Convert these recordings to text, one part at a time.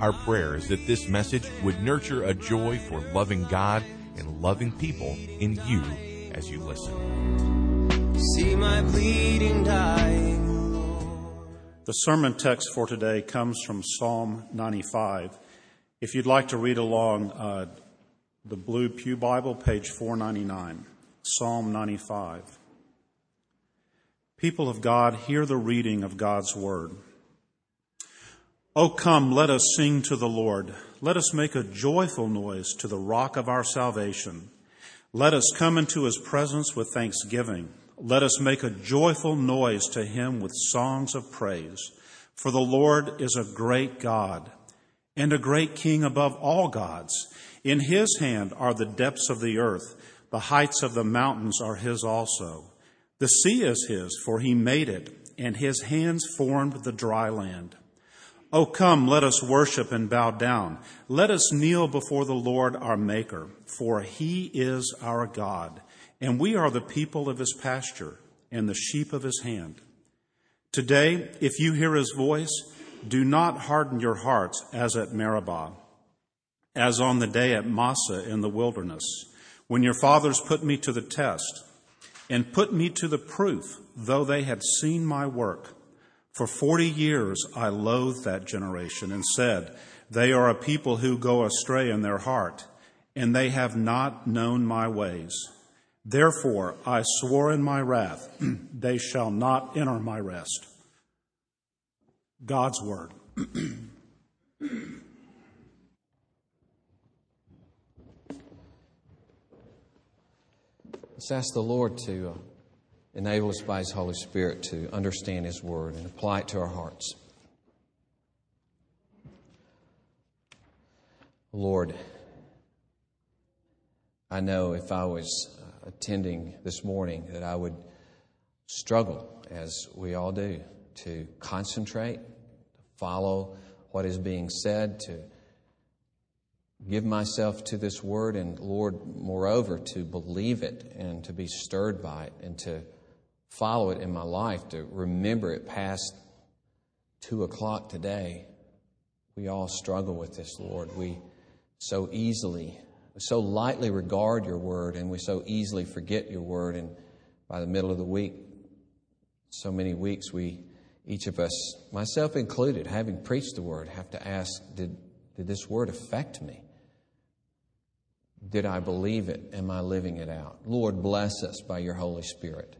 Our prayer is that this message would nurture a joy for loving God and loving people in you as you listen. See my bleeding dying The sermon text for today comes from Psalm 95. If you'd like to read along, uh, the Blue Pew Bible, page 499, Psalm 95. People of God, hear the reading of God's Word. Oh, come, let us sing to the Lord. Let us make a joyful noise to the rock of our salvation. Let us come into his presence with thanksgiving. Let us make a joyful noise to him with songs of praise. For the Lord is a great God and a great King above all gods. In his hand are the depths of the earth. The heights of the mountains are his also. The sea is his, for he made it, and his hands formed the dry land. Oh, come, let us worship and bow down. Let us kneel before the Lord our Maker, for he is our God, and we are the people of his pasture and the sheep of his hand. Today, if you hear his voice, do not harden your hearts as at Meribah, as on the day at Massah in the wilderness, when your fathers put me to the test and put me to the proof, though they had seen my work. For forty years I loathed that generation and said, They are a people who go astray in their heart, and they have not known my ways. Therefore I swore in my wrath, They shall not enter my rest. God's Word. Let's ask the Lord to uh, enable us by His Holy Spirit to understand His Word and apply it to our hearts. Lord, I know if I was uh, attending this morning that I would struggle, as we all do, to concentrate, to follow what is being said, to give myself to this word, and Lord, moreover, to believe it and to be stirred by it and to follow it in my life, to remember it past two o'clock today. We all struggle with this, Lord. We so easily, so lightly regard your word, and we so easily forget your word. And by the middle of the week, so many weeks, we, each of us, myself included, having preached the word, have to ask, did, did this word affect me? Did I believe it? Am I living it out? Lord, bless us by your Holy Spirit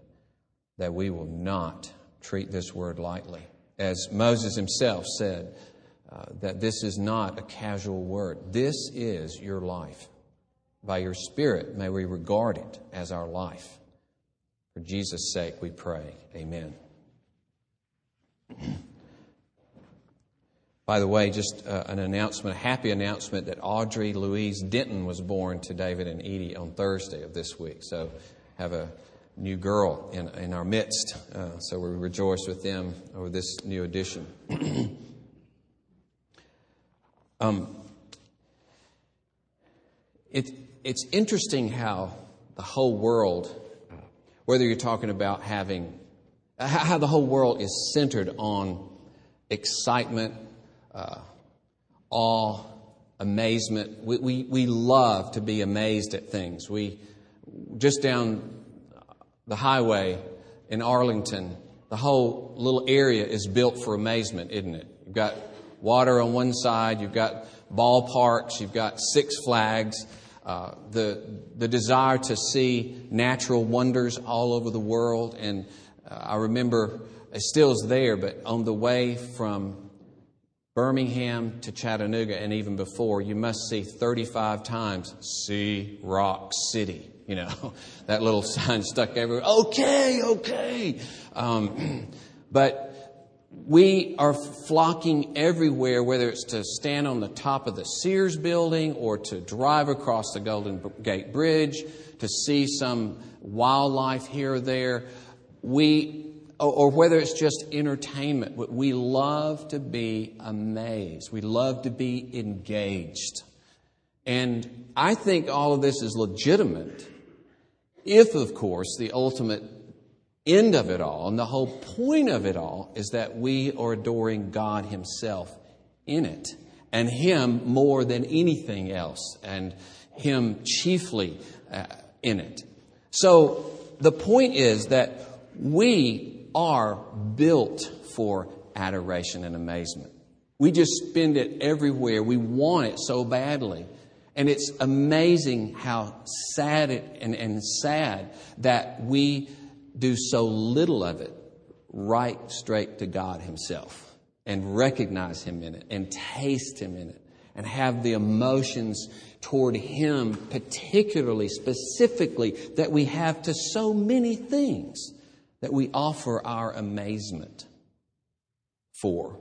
that we will not treat this word lightly. As Moses himself said, uh, that this is not a casual word. This is your life. By your Spirit, may we regard it as our life. For Jesus' sake, we pray. Amen. By the way, just uh, an announcement, a happy announcement that Audrey Louise Denton was born to David and Edie on Thursday of this week. So have a new girl in, in our midst. Uh, so we rejoice with them over this new addition. um, it, it's interesting how the whole world, whether you're talking about having, how the whole world is centered on excitement, uh, awe, amazement. We, we, we love to be amazed at things. We, just down the highway in Arlington, the whole little area is built for amazement, isn't it? You've got water on one side, you've got ballparks, you've got Six Flags, uh, the, the desire to see natural wonders all over the world. And uh, I remember it still is there, but on the way from Birmingham to Chattanooga and even before, you must see 35 times see Rock City. You know, that little sign stuck everywhere. Okay, okay. Um, but We are flocking everywhere, whether it's to stand on the top of the Sears building or to drive across the Golden Gate Bridge, to see some wildlife here or there. We or whether it's just entertainment, we love to be amazed. We love to be engaged. And I think all of this is legitimate if, of course, the ultimate end of it all and the whole point of it all is that we are adoring God Himself in it and Him more than anything else and Him chiefly uh, in it. So the point is that we are built for adoration and amazement. We just spend it everywhere. We want it so badly. And it's amazing how sad it, and, and sad that we do so little of it right straight to God Himself and recognize Him in it and taste Him in it and have the emotions toward Him, particularly, specifically, that we have to so many things that we offer our amazement for.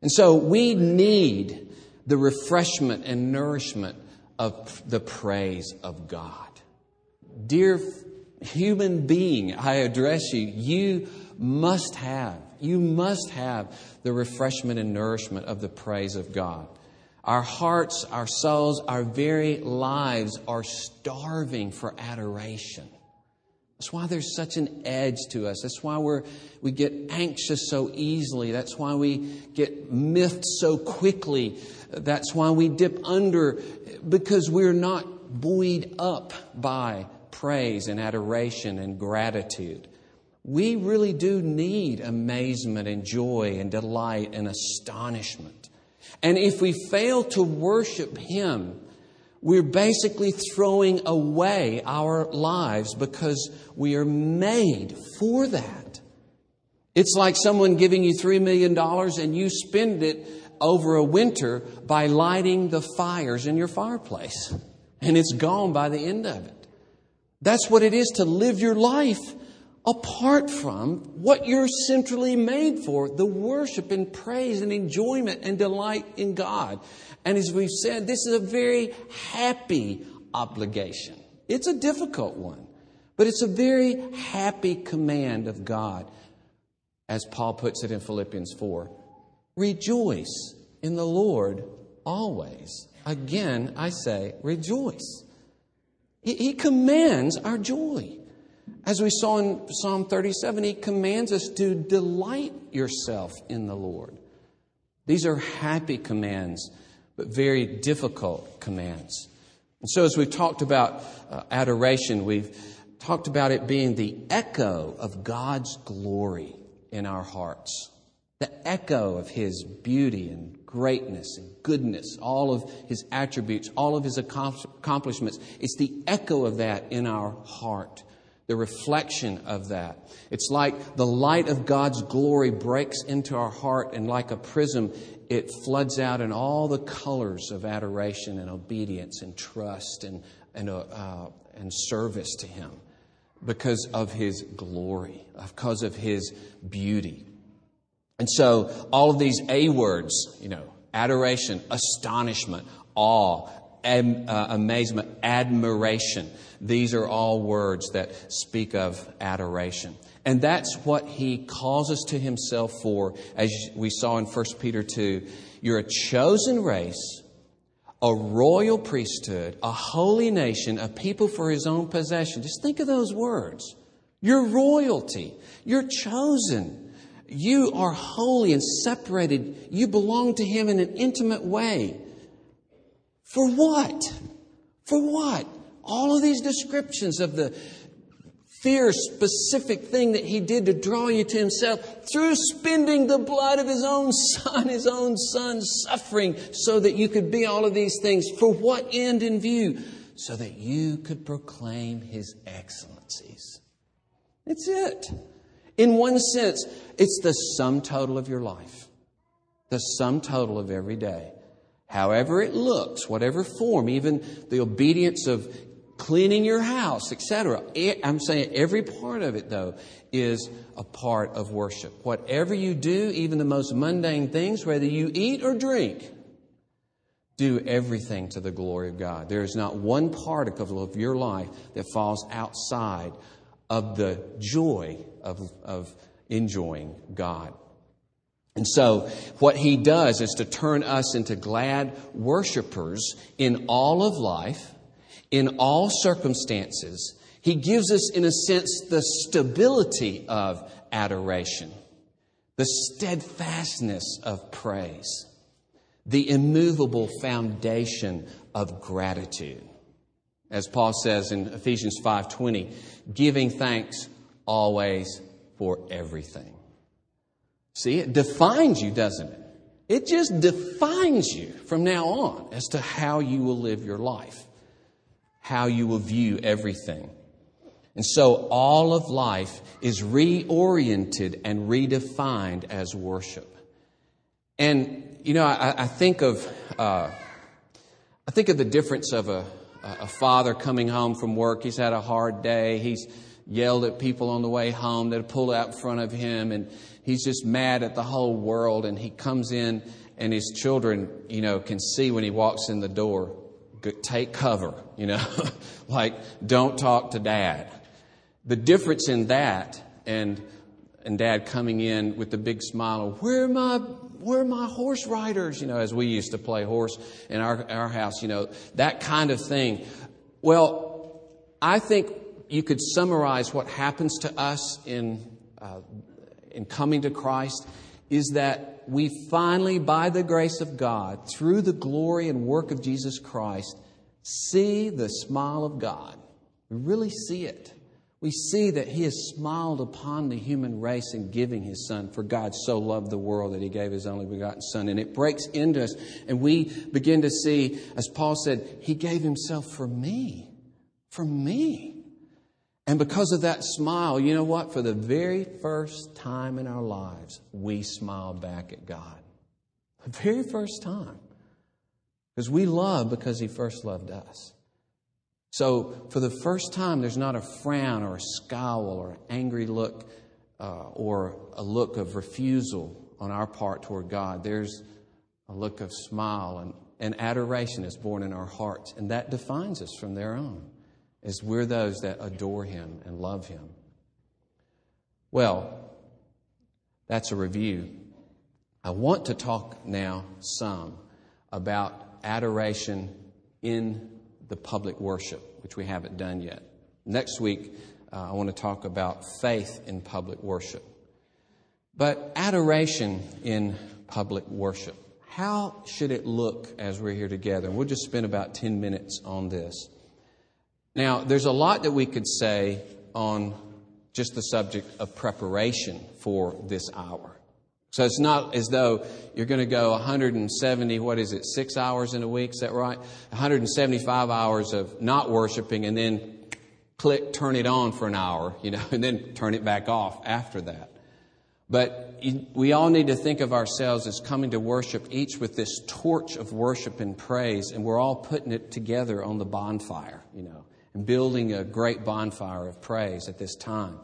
And so we need the refreshment and nourishment of the praise of God. Dear human being, I address you, you must have, you must have the refreshment and nourishment of the praise of God. Our hearts, our souls, our very lives are starving for adoration. That's why there's such an edge to us. That's why we're, we get anxious so easily. That's why we get miffed so quickly. That's why we dip under because we're not buoyed up by praise and adoration and gratitude. We really do need amazement and joy and delight and astonishment. And if we fail to worship Him, we're basically throwing away our lives because we are made for that. It's like someone giving you $3 million and you spend it over a winter by lighting the fires in your fireplace. And it's gone by the end of it. That's what it is to live your life apart from what you're centrally made for the worship and praise and enjoyment and delight in God. And as we've said, this is a very happy obligation. It's a difficult one, but it's a very happy command of God, as Paul puts it in Philippians 4. Rejoice in the Lord always. Again, I say, rejoice. He, commands our joy. As we saw in Psalm 37, he commands us to delight yourself in the Lord. These are happy commands but very difficult commands. And so, as we've talked about uh, adoration, we've talked about it being the echo of God's glory in our hearts, the echo of His beauty and greatness and goodness, all of His attributes, all of His accomplishments. It's the echo of that in our heart the reflection of that. It's like the light of God's glory breaks into our heart, and like a prism, it floods out in all the colors of adoration and obedience and trust and, and, uh, uh, and service to Him because of His glory, because of His beauty. And so, all of these A words, you know, adoration, astonishment, awe, am, uh, amazement, admiration, these are all words that speak of adoration. And that's what he calls us to himself for, as we saw in 1 Peter 2. You're a chosen race, a royal priesthood, a holy nation, a people for his own possession. Just think of those words. You're royalty. You're chosen. You are holy and separated. You belong to him in an intimate way. For what? For what? All of these descriptions of the fierce, specific thing that he did to draw you to himself through spending the blood of his own son, his own Son's suffering so that you could be all of these things. For what end in view? So that you could proclaim his excellencies. It's it. In one sense, it's the sum total of your life, the sum total of every day. However it looks, whatever form, even the obedience of cleaning your house, etc. I'm saying every part of it, though, is a part of worship. Whatever you do, even the most mundane things, whether you eat or drink, do everything to the glory of God. There is not one particle of your life that falls outside of the joy of, of enjoying God. And so, what he does is to turn us into glad worshipers in all of life, in all circumstances. He gives us, in a sense, the stability of adoration, the steadfastness of praise, the immovable foundation of gratitude. As Paul says in Ephesians 5:20, giving thanks always for everything. See, it defines you, doesn't it? It just defines you from now on as to how you will live your life, how you will view everything. And so all of life is reoriented and redefined as worship. And, you know, I, I think of. Uh, I think of the difference of a, a father coming home from work. He's had a hard day. He's yelled at people on the way home that pulled out in front of him, and he's just mad at the whole world. And he comes in, and his children, you know, can see when he walks in the door, take cover, you know, like don't talk to dad. The difference in that and and dad coming in with the big smile, where are my where are my horse riders? You know, as we used to play horse in our, our house, you know, that kind of thing. Well, I think you could summarize what happens to us in, uh, in coming to Christ is that we finally, by the grace of God, through the glory and work of Jesus Christ, see the smile of God. We really see it. We see that He has smiled upon the human race in giving His Son, for God so loved the world that He gave His only begotten Son. And it breaks into us, and we begin to see, as Paul said, He gave Himself for me. For me. And because of that smile, you know what? For the very first time in our lives, we smile back at God. The very first time. Because we love because He first loved us. So, for the first time, there's not a frown or a scowl or an angry look uh, or a look of refusal on our part toward God. There's a look of smile and, and adoration is born in our hearts, and that defines us from there on as we're those that adore Him and love Him. Well, that's a review. I want to talk now some about adoration in the public worship, which we haven't done yet. Next week, uh, I want to talk about faith in public worship. But adoration in public worship. How should it look as we're here together? We'll just spend about 10 minutes on this. Now, there's a lot that we could say on just the subject of preparation for this hour. So it's not as though you're going to go 170, what is it, six hours in a week? Is that right? 175 hours of not worshiping and then click, turn it on for an hour, you know, and then turn it back off after that. But we all need to think of ourselves as coming to worship, each with this torch of worship and praise, and we're all putting it together on the bonfire, you know and building a great bonfire of praise at this time.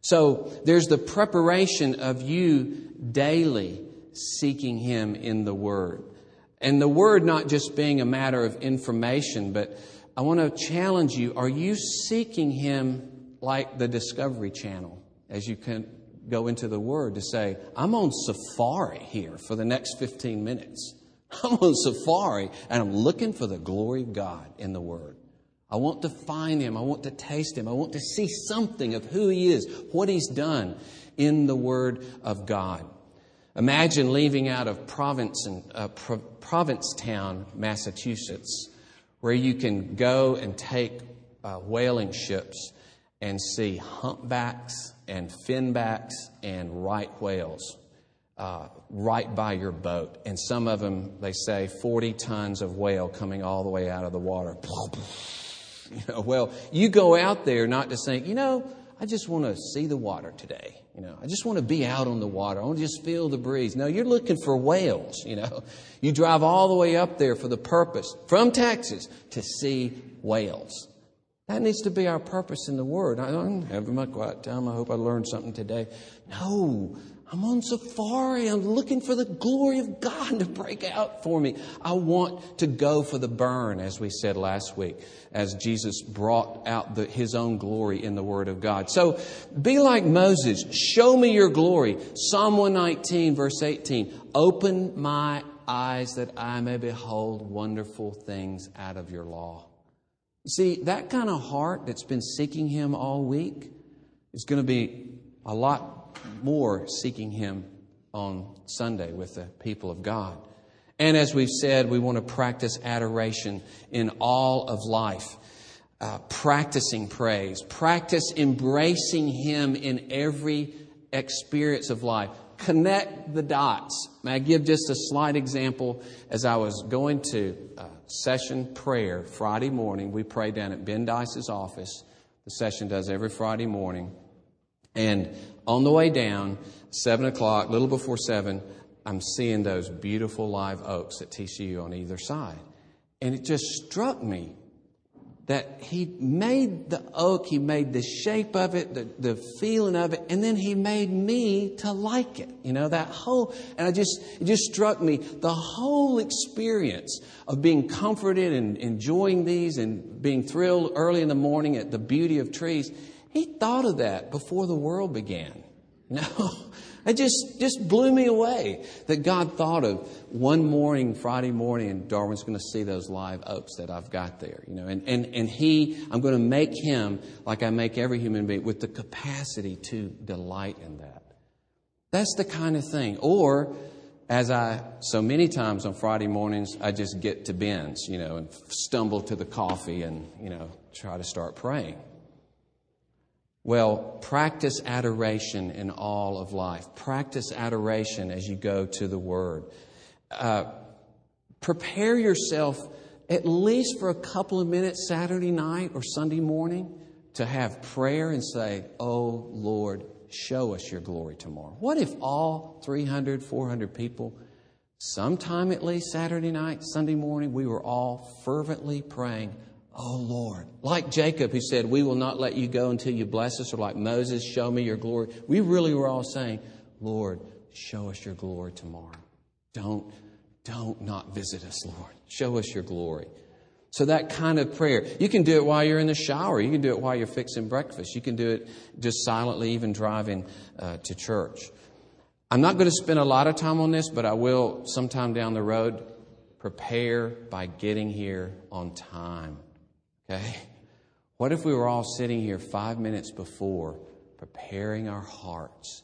So there's the preparation of you daily seeking Him in the Word. And the Word not just being a matter of information, but I want to challenge you are you seeking Him like the Discovery Channel as you can go into the Word to say, I'm on safari here for the next 15 minutes. I'm on safari and I'm looking for the glory of God in the Word. I want to find him. I want to taste him. I want to see something of who he is, what he's done in the Word of God. Imagine leaving out of Province and, uh, Pro- Provincetown, Massachusetts, where you can go and take uh, whaling ships and see humpbacks and finbacks and right whales uh, right by your boat. And some of them, they say, 40 tons of whale coming all the way out of the water. You know, well, you go out there not to think, you know, I just want to see the water today. You know, I just want to be out on the water. I want to just feel the breeze. No, you're looking for whales, you know. You drive all the way up there for the purpose from Texas to see whales. That needs to be our purpose in the Word. I'm having my quiet time. I hope I learned something today. No, I'm on safari. I'm looking for the glory of God to break out for me. I want to go for the burn, as we said last week, as Jesus brought out the, his own glory in the Word of God. So be like Moses. Show me your glory. Psalm 119, verse 18. Open my eyes that I may behold wonderful things out of your law. See, that kind of heart that's been seeking Him all week is going to be a lot more seeking Him on Sunday with the people of God. And as we've said, we want to practice adoration in all of life. Uh, practicing praise, practice embracing Him in every experience of life. Connect the dots. May I give just a slight example? As I was going to uh, session prayer Friday morning. We pray down at Ben Dice's office. The session does every Friday morning. And on the way down, 7 o'clock, little before 7, I'm seeing those beautiful live oaks at TCU on either side. And it just struck me that he made the oak, he made the shape of it, the, the feeling of it, and then he made me to like it. You know, that whole, and I just, it just struck me, the whole experience of being comforted and enjoying these and being thrilled early in the morning at the beauty of trees, he thought of that before the world began. No, it just, just blew me away that God thought of one morning, Friday morning, and Darwin's going to see those live oaks that I've got there, you know, and, and, and he, I'm going to make him like I make every human being with the capacity to delight in that. That's the kind of thing. Or, as I so many times on Friday mornings, I just get to Ben's, you know, and stumble to the coffee and, you know, try to start praying. Well, practice adoration in all of life. Practice adoration as you go to the Word. Uh, prepare yourself at least for a couple of minutes Saturday night or Sunday morning to have prayer and say, Oh Lord, show us your glory tomorrow. What if all 300, 400 people, sometime at least Saturday night, Sunday morning, we were all fervently praying, Oh Lord. Like Jacob who said, We will not let you go until you bless us, or like Moses, show me your glory. We really were all saying, Lord, show us your glory tomorrow. Don't, don't not visit us, Lord. Show us your glory. So that kind of prayer. You can do it while you're in the shower. You can do it while you're fixing breakfast. You can do it just silently, even driving uh, to church. I'm not going to spend a lot of time on this, but I will sometime down the road. Prepare by getting here on time. Okay? What if we were all sitting here five minutes before, preparing our hearts,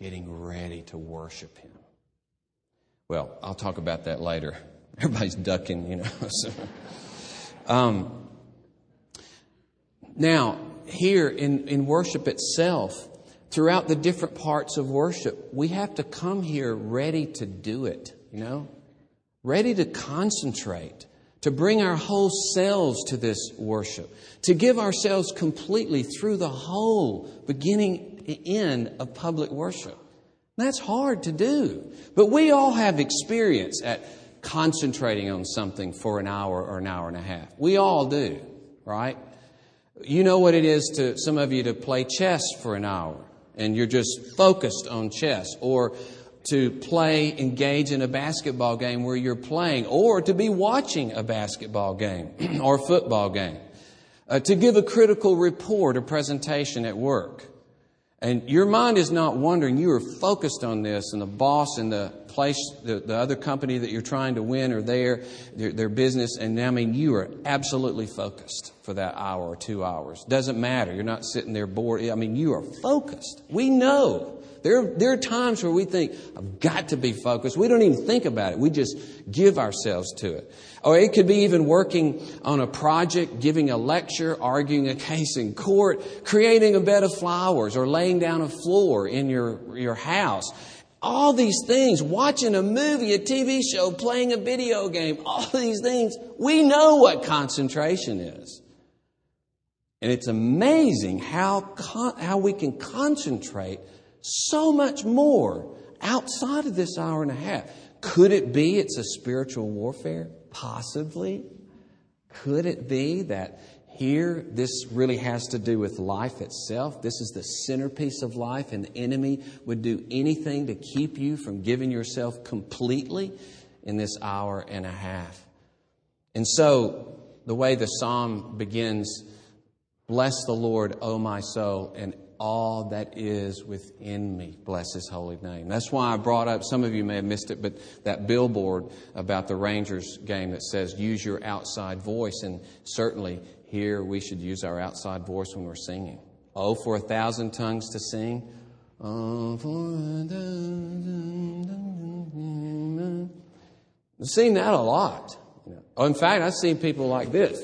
getting ready to worship Him? Well, I'll talk about that later. Everybody's ducking, you know. so, um, now, here in, in worship itself, throughout the different parts of worship, we have to come here ready to do it, you know? Ready to concentrate to bring our whole selves to this worship, to give ourselves completely through the whole beginning end of public worship. That's hard to do. But we all have experience at concentrating on something for an hour or an hour and a half. We all do, right? You know what it is to some of you to play chess for an hour and you're just focused on chess or to play, engage in a basketball game where you're playing, or to be watching a basketball game or football game, uh, to give a critical report or presentation at work. And your mind is not wandering. You are focused on this, and the boss and the place, the, the other company that you're trying to win are there, their, their business, and I mean, you are absolutely focused for that hour or two hours. Doesn't matter. You're not sitting there bored. I mean, you are focused. We know there, there are times where we think, I've got to be focused. We don't even think about it. We just give ourselves to it. Or it could be even working on a project, giving a lecture, arguing a case in court, creating a bed of flowers, or laying down a floor in your, your house. All these things, watching a movie, a TV show, playing a video game, all these things, we know what concentration is. And it's amazing how, con- how we can concentrate so much more outside of this hour and a half. Could it be it's a spiritual warfare? Possibly. Could it be that here, this really has to do with life itself. This is the centerpiece of life, and the enemy would do anything to keep you from giving yourself completely in this hour and a half. And so, the way the psalm begins, Bless the Lord, O my soul, and all that is within me. Bless his holy name. That's why I brought up, some of you may have missed it, but that billboard about the Rangers game that says, use your outside voice. And certainly here we should use our outside voice when we're singing. Oh, for a thousand tongues to sing. Oh. I've seen that a lot. Oh, in fact, I've seen people like this.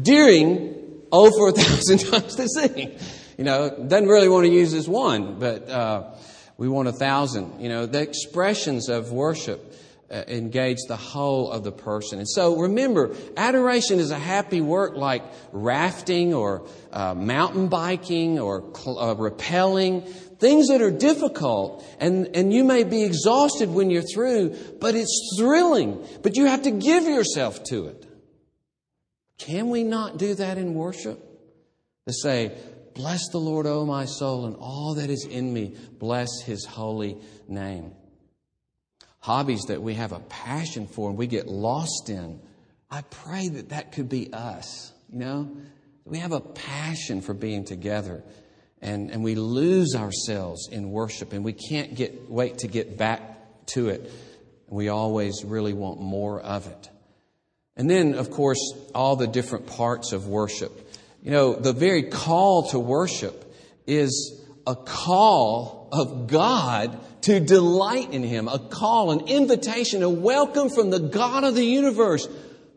During for a thousand times to sing. You know, doesn't really want to use this one, but uh, we want a thousand. You know, the expressions of worship uh, engage the whole of the person. And so remember, adoration is a happy work like rafting or uh, mountain biking or cl- uh, rappelling, things that are difficult. And, and you may be exhausted when you're through, but it's thrilling. But you have to give yourself to it. Can we not do that in worship? To say, Bless the Lord, O my soul, and all that is in me, bless his holy name. Hobbies that we have a passion for and we get lost in. I pray that that could be us, you know? We have a passion for being together and, and we lose ourselves in worship and we can't get, wait to get back to it. We always really want more of it. And then, of course, all the different parts of worship. You know, the very call to worship is a call of God to delight in Him, a call, an invitation, a welcome from the God of the universe.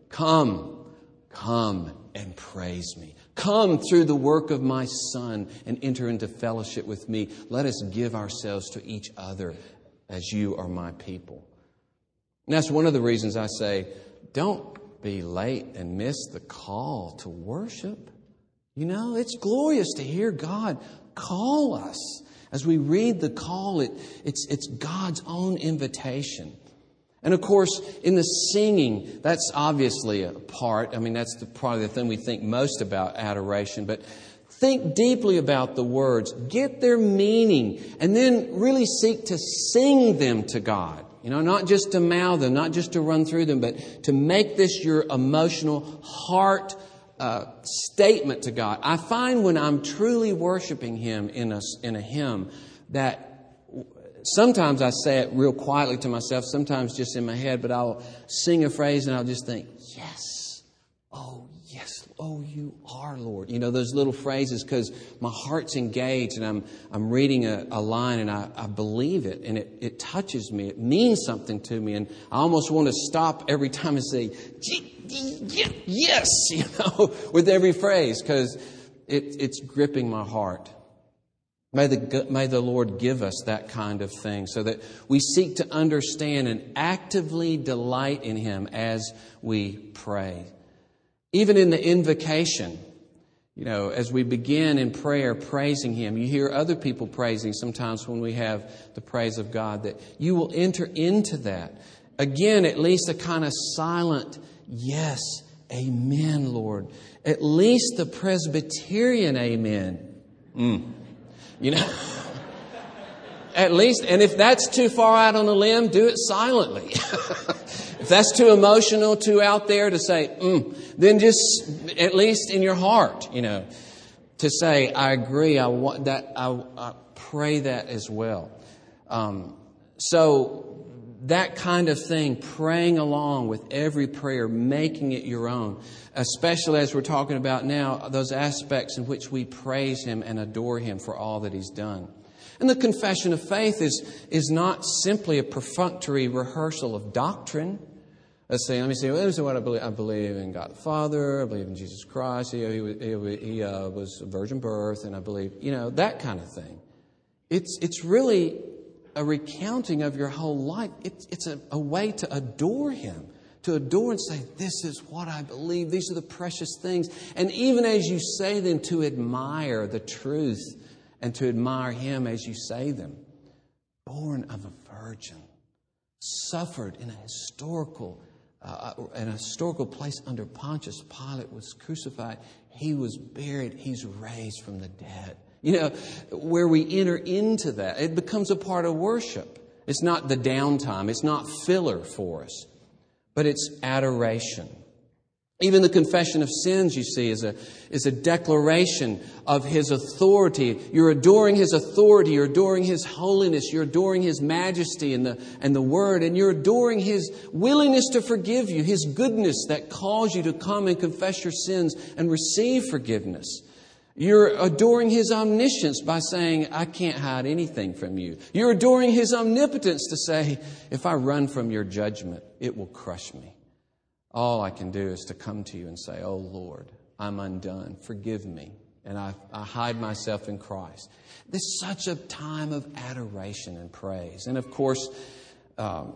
Come, come and praise me. Come through the work of my Son and enter into fellowship with me. Let us give ourselves to each other as you are my people. And that's one of the reasons I say, don't be late and miss the call to worship. You know, it's glorious to hear God call us. As we read the call, it, it's, it's God's own invitation. And of course, in the singing, that's obviously a part. I mean, that's the, probably the thing we think most about adoration. But think deeply about the words, get their meaning, and then really seek to sing them to God. You know, not just to mouth them, not just to run through them, but to make this your emotional heart uh, statement to God. I find when I'm truly worshiping Him in a, in a hymn that sometimes I say it real quietly to myself, sometimes just in my head, but I'll sing a phrase and I'll just think, yes, oh, you are Lord. You know, those little phrases because my heart's engaged and I'm, I'm reading a, a line and I, I believe it and it, it touches me. It means something to me. And I almost want to stop every time and say, yes, you know, with every phrase because it, it's gripping my heart. May the, may the Lord give us that kind of thing so that we seek to understand and actively delight in Him as we pray. Even in the invocation, you know, as we begin in prayer praising Him, you hear other people praising sometimes when we have the praise of God, that you will enter into that. Again, at least a kind of silent, yes, amen, Lord. At least the Presbyterian amen. Mm. You know? at least, and if that's too far out on a limb, do it silently. if that's too emotional, too out there to say, mm, then just at least in your heart, you know, to say, I agree, I want that, I, I pray that as well. Um, so that kind of thing, praying along with every prayer, making it your own, especially as we're talking about now, those aspects in which we praise Him and adore Him for all that He's done. And the confession of faith is, is not simply a perfunctory rehearsal of doctrine. Let's say, let me say, well, this is what I believe. I believe in God the Father. I believe in Jesus Christ. He, he, he uh, was a virgin birth, and I believe, you know, that kind of thing. It's, it's really a recounting of your whole life. It's, it's a, a way to adore Him, to adore and say, This is what I believe. These are the precious things. And even as you say them, to admire the truth and to admire him as you say them. Born of a virgin, suffered in a historical uh, an historical place under Pontius Pilate was crucified. He was buried. He's raised from the dead. You know, where we enter into that, it becomes a part of worship. It's not the downtime, it's not filler for us, but it's adoration. Even the confession of sins, you see, is a, is a declaration of His authority. You're adoring His authority, you're adoring His holiness, you're adoring His majesty and the, and the Word, and you're adoring His willingness to forgive you, His goodness that calls you to come and confess your sins and receive forgiveness. You're adoring His omniscience by saying, I can't hide anything from you. You're adoring His omnipotence to say, if I run from your judgment, it will crush me. All I can do is to come to you and say, Oh Lord, I'm undone. Forgive me. And I, I hide myself in Christ. This is such a time of adoration and praise. And of course, um,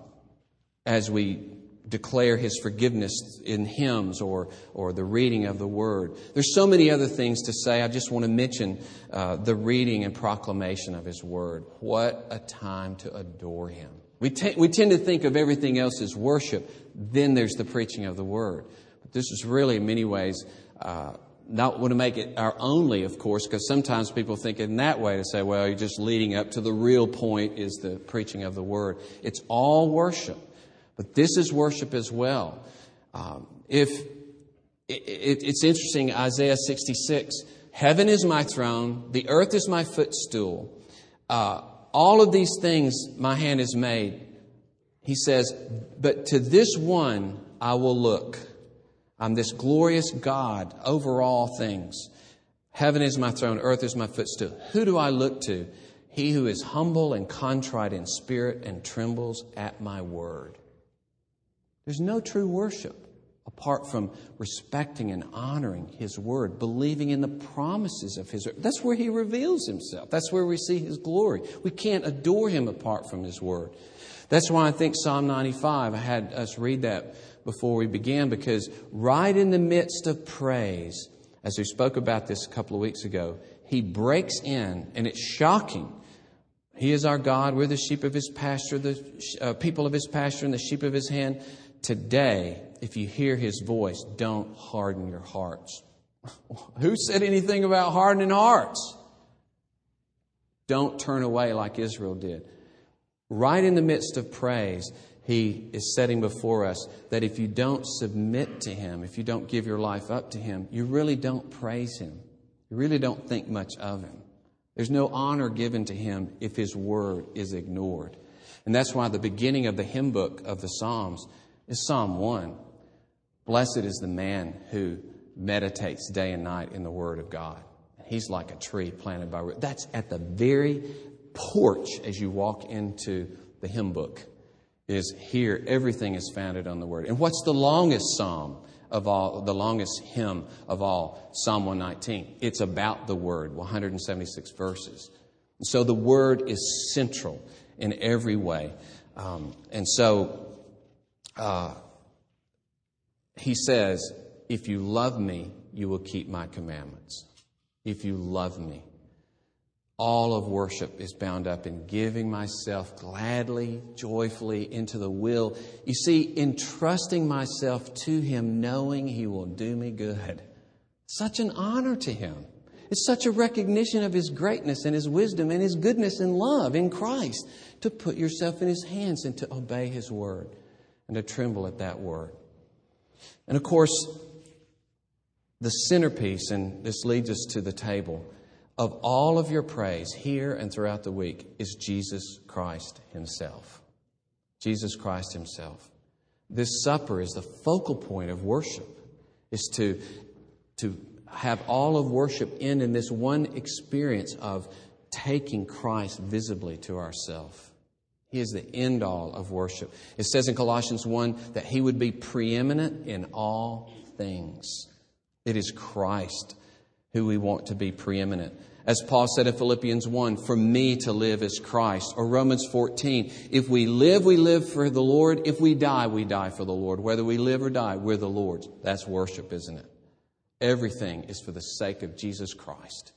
as we declare his forgiveness in hymns or, or the reading of the word. There's so many other things to say. I just want to mention uh, the reading and proclamation of his word. What a time to adore him. We, we tend to think of everything else as worship, then there's the preaching of the word. But this is really, in many ways, uh, not want to make it our only, of course, because sometimes people think in that way to say, well, you're just leading up to the real point is the preaching of the word. It's all worship, but this is worship as well. Um, if it, it, it's interesting, Isaiah 66, heaven is my throne, the earth is my footstool. Uh, all of these things my hand has made. He says, But to this one I will look. I'm this glorious God over all things. Heaven is my throne, earth is my footstool. Who do I look to? He who is humble and contrite in spirit and trembles at my word. There's no true worship apart from respecting and honoring His Word, believing in the promises of His Word. That's where He reveals Himself. That's where we see His glory. We can't adore Him apart from His Word. That's why I think Psalm 95, I had us read that before we began, because right in the midst of praise, as we spoke about this a couple of weeks ago, He breaks in, and it's shocking. He is our God. We're the sheep of His pasture, the uh, people of His pasture, and the sheep of His hand. Today, if you hear his voice, don't harden your hearts. Who said anything about hardening hearts? Don't turn away like Israel did. Right in the midst of praise, he is setting before us that if you don't submit to him, if you don't give your life up to him, you really don't praise him. You really don't think much of him. There's no honor given to him if his word is ignored. And that's why the beginning of the hymn book of the Psalms is Psalm 1. Blessed is the man who meditates day and night in the Word of God. He's like a tree planted by root. That's at the very porch as you walk into the hymn book. Is here everything is founded on the Word. And what's the longest psalm of all? The longest hymn of all? Psalm 119. It's about the Word. 176 verses. So the Word is central in every way. Um, and so uh, he says, If you love me, you will keep my commandments. If you love me. All of worship is bound up in giving myself gladly, joyfully into the will. You see, entrusting myself to Him, knowing He will do me good. Such an honor to Him. It's such a recognition of His greatness and His wisdom and His goodness and love in Christ to put yourself in His hands and to obey His word and to tremble at that word. And of course, the centerpiece, and this leads us to the table, of all of your praise here and throughout the week is Jesus Christ Himself. Jesus Christ Himself. This supper is the focal point of worship, is to, to have all of worship end in this one experience of taking Christ visibly to ourselves. He is the end all of worship. It says in Colossians 1 that he would be preeminent in all things. It is Christ who we want to be preeminent. As Paul said in Philippians 1, for me to live is Christ. Or Romans 14, if we live, we live for the Lord. If we die, we die for the Lord. Whether we live or die, we're the Lord's. That's worship, isn't it? Everything is for the sake of Jesus Christ.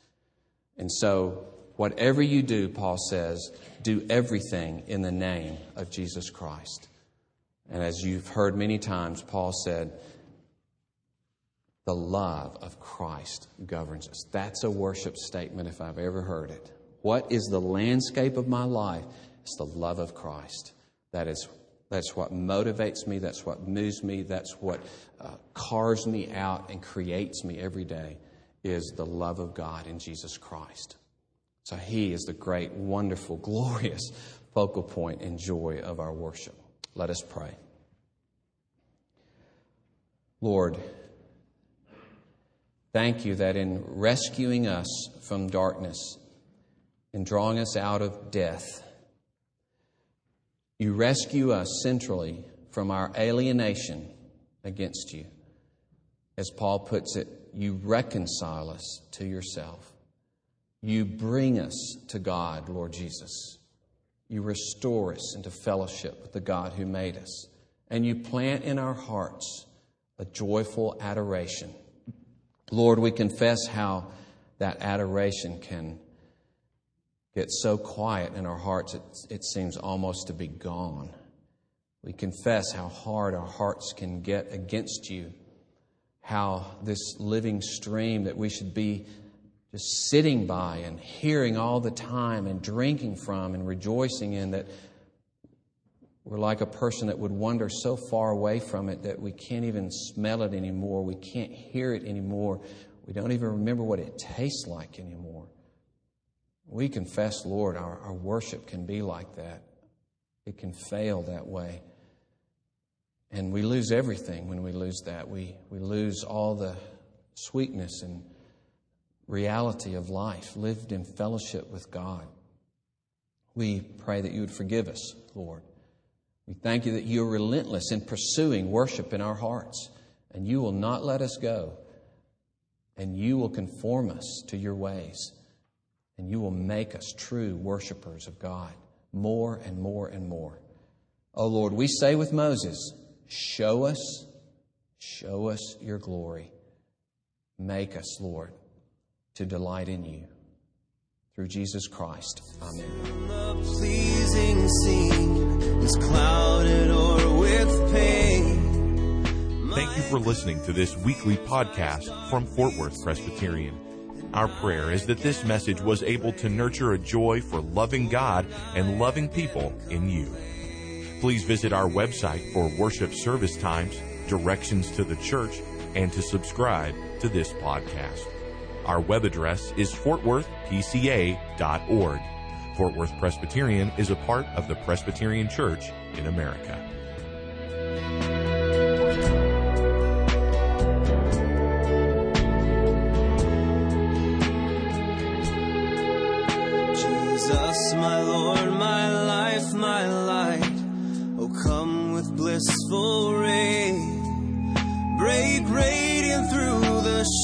And so Whatever you do, Paul says, do everything in the name of Jesus Christ. And as you've heard many times, Paul said, the love of Christ governs us. That's a worship statement if I've ever heard it. What is the landscape of my life? It's the love of Christ. That is that's what motivates me. That's what moves me. That's what uh, me out and creates me every day is the love of God in Jesus Christ. So He is the great, wonderful, glorious focal point and joy of our worship. Let us pray. Lord, thank you that in rescuing us from darkness and drawing us out of death, you rescue us centrally from our alienation against you. As Paul puts it, you reconcile us to yourself. You bring us to God, Lord Jesus. You restore us into fellowship with the God who made us. And you plant in our hearts a joyful adoration. Lord, we confess how that adoration can get so quiet in our hearts it, it seems almost to be gone. We confess how hard our hearts can get against you, how this living stream that we should be just sitting by and hearing all the time and drinking from and rejoicing in that we're like a person that would wander so far away from it that we can't even smell it anymore. We can't hear it anymore. We don't even remember what it tastes like anymore. We confess, Lord, our, our worship can be like that. It can fail that way. And we lose everything when we lose that. We, we lose all the sweetness and reality of life lived in fellowship with God. We pray that you would forgive us, Lord. We thank you that you are relentless in pursuing worship in our hearts, and you will not let us go, and you will conform us to your ways and you will make us true worshipers of God more and more and more. Oh Lord, we say with Moses, show us, show us your glory. Make us, Lord, to delight in you. Through Jesus Christ. Amen. The pleasing scene is clouded or with pain. Thank you for listening to this weekly podcast from Fort Worth Presbyterian. Our prayer is that this message was able to nurture a joy for loving God and loving people in you. Please visit our website for worship service times, directions to the church, and to subscribe to this podcast. Our web address is fortworthpca.org. Fort Worth Presbyterian is a part of the Presbyterian Church in America. Jesus, my Lord, my life, my life. Oh come with blissful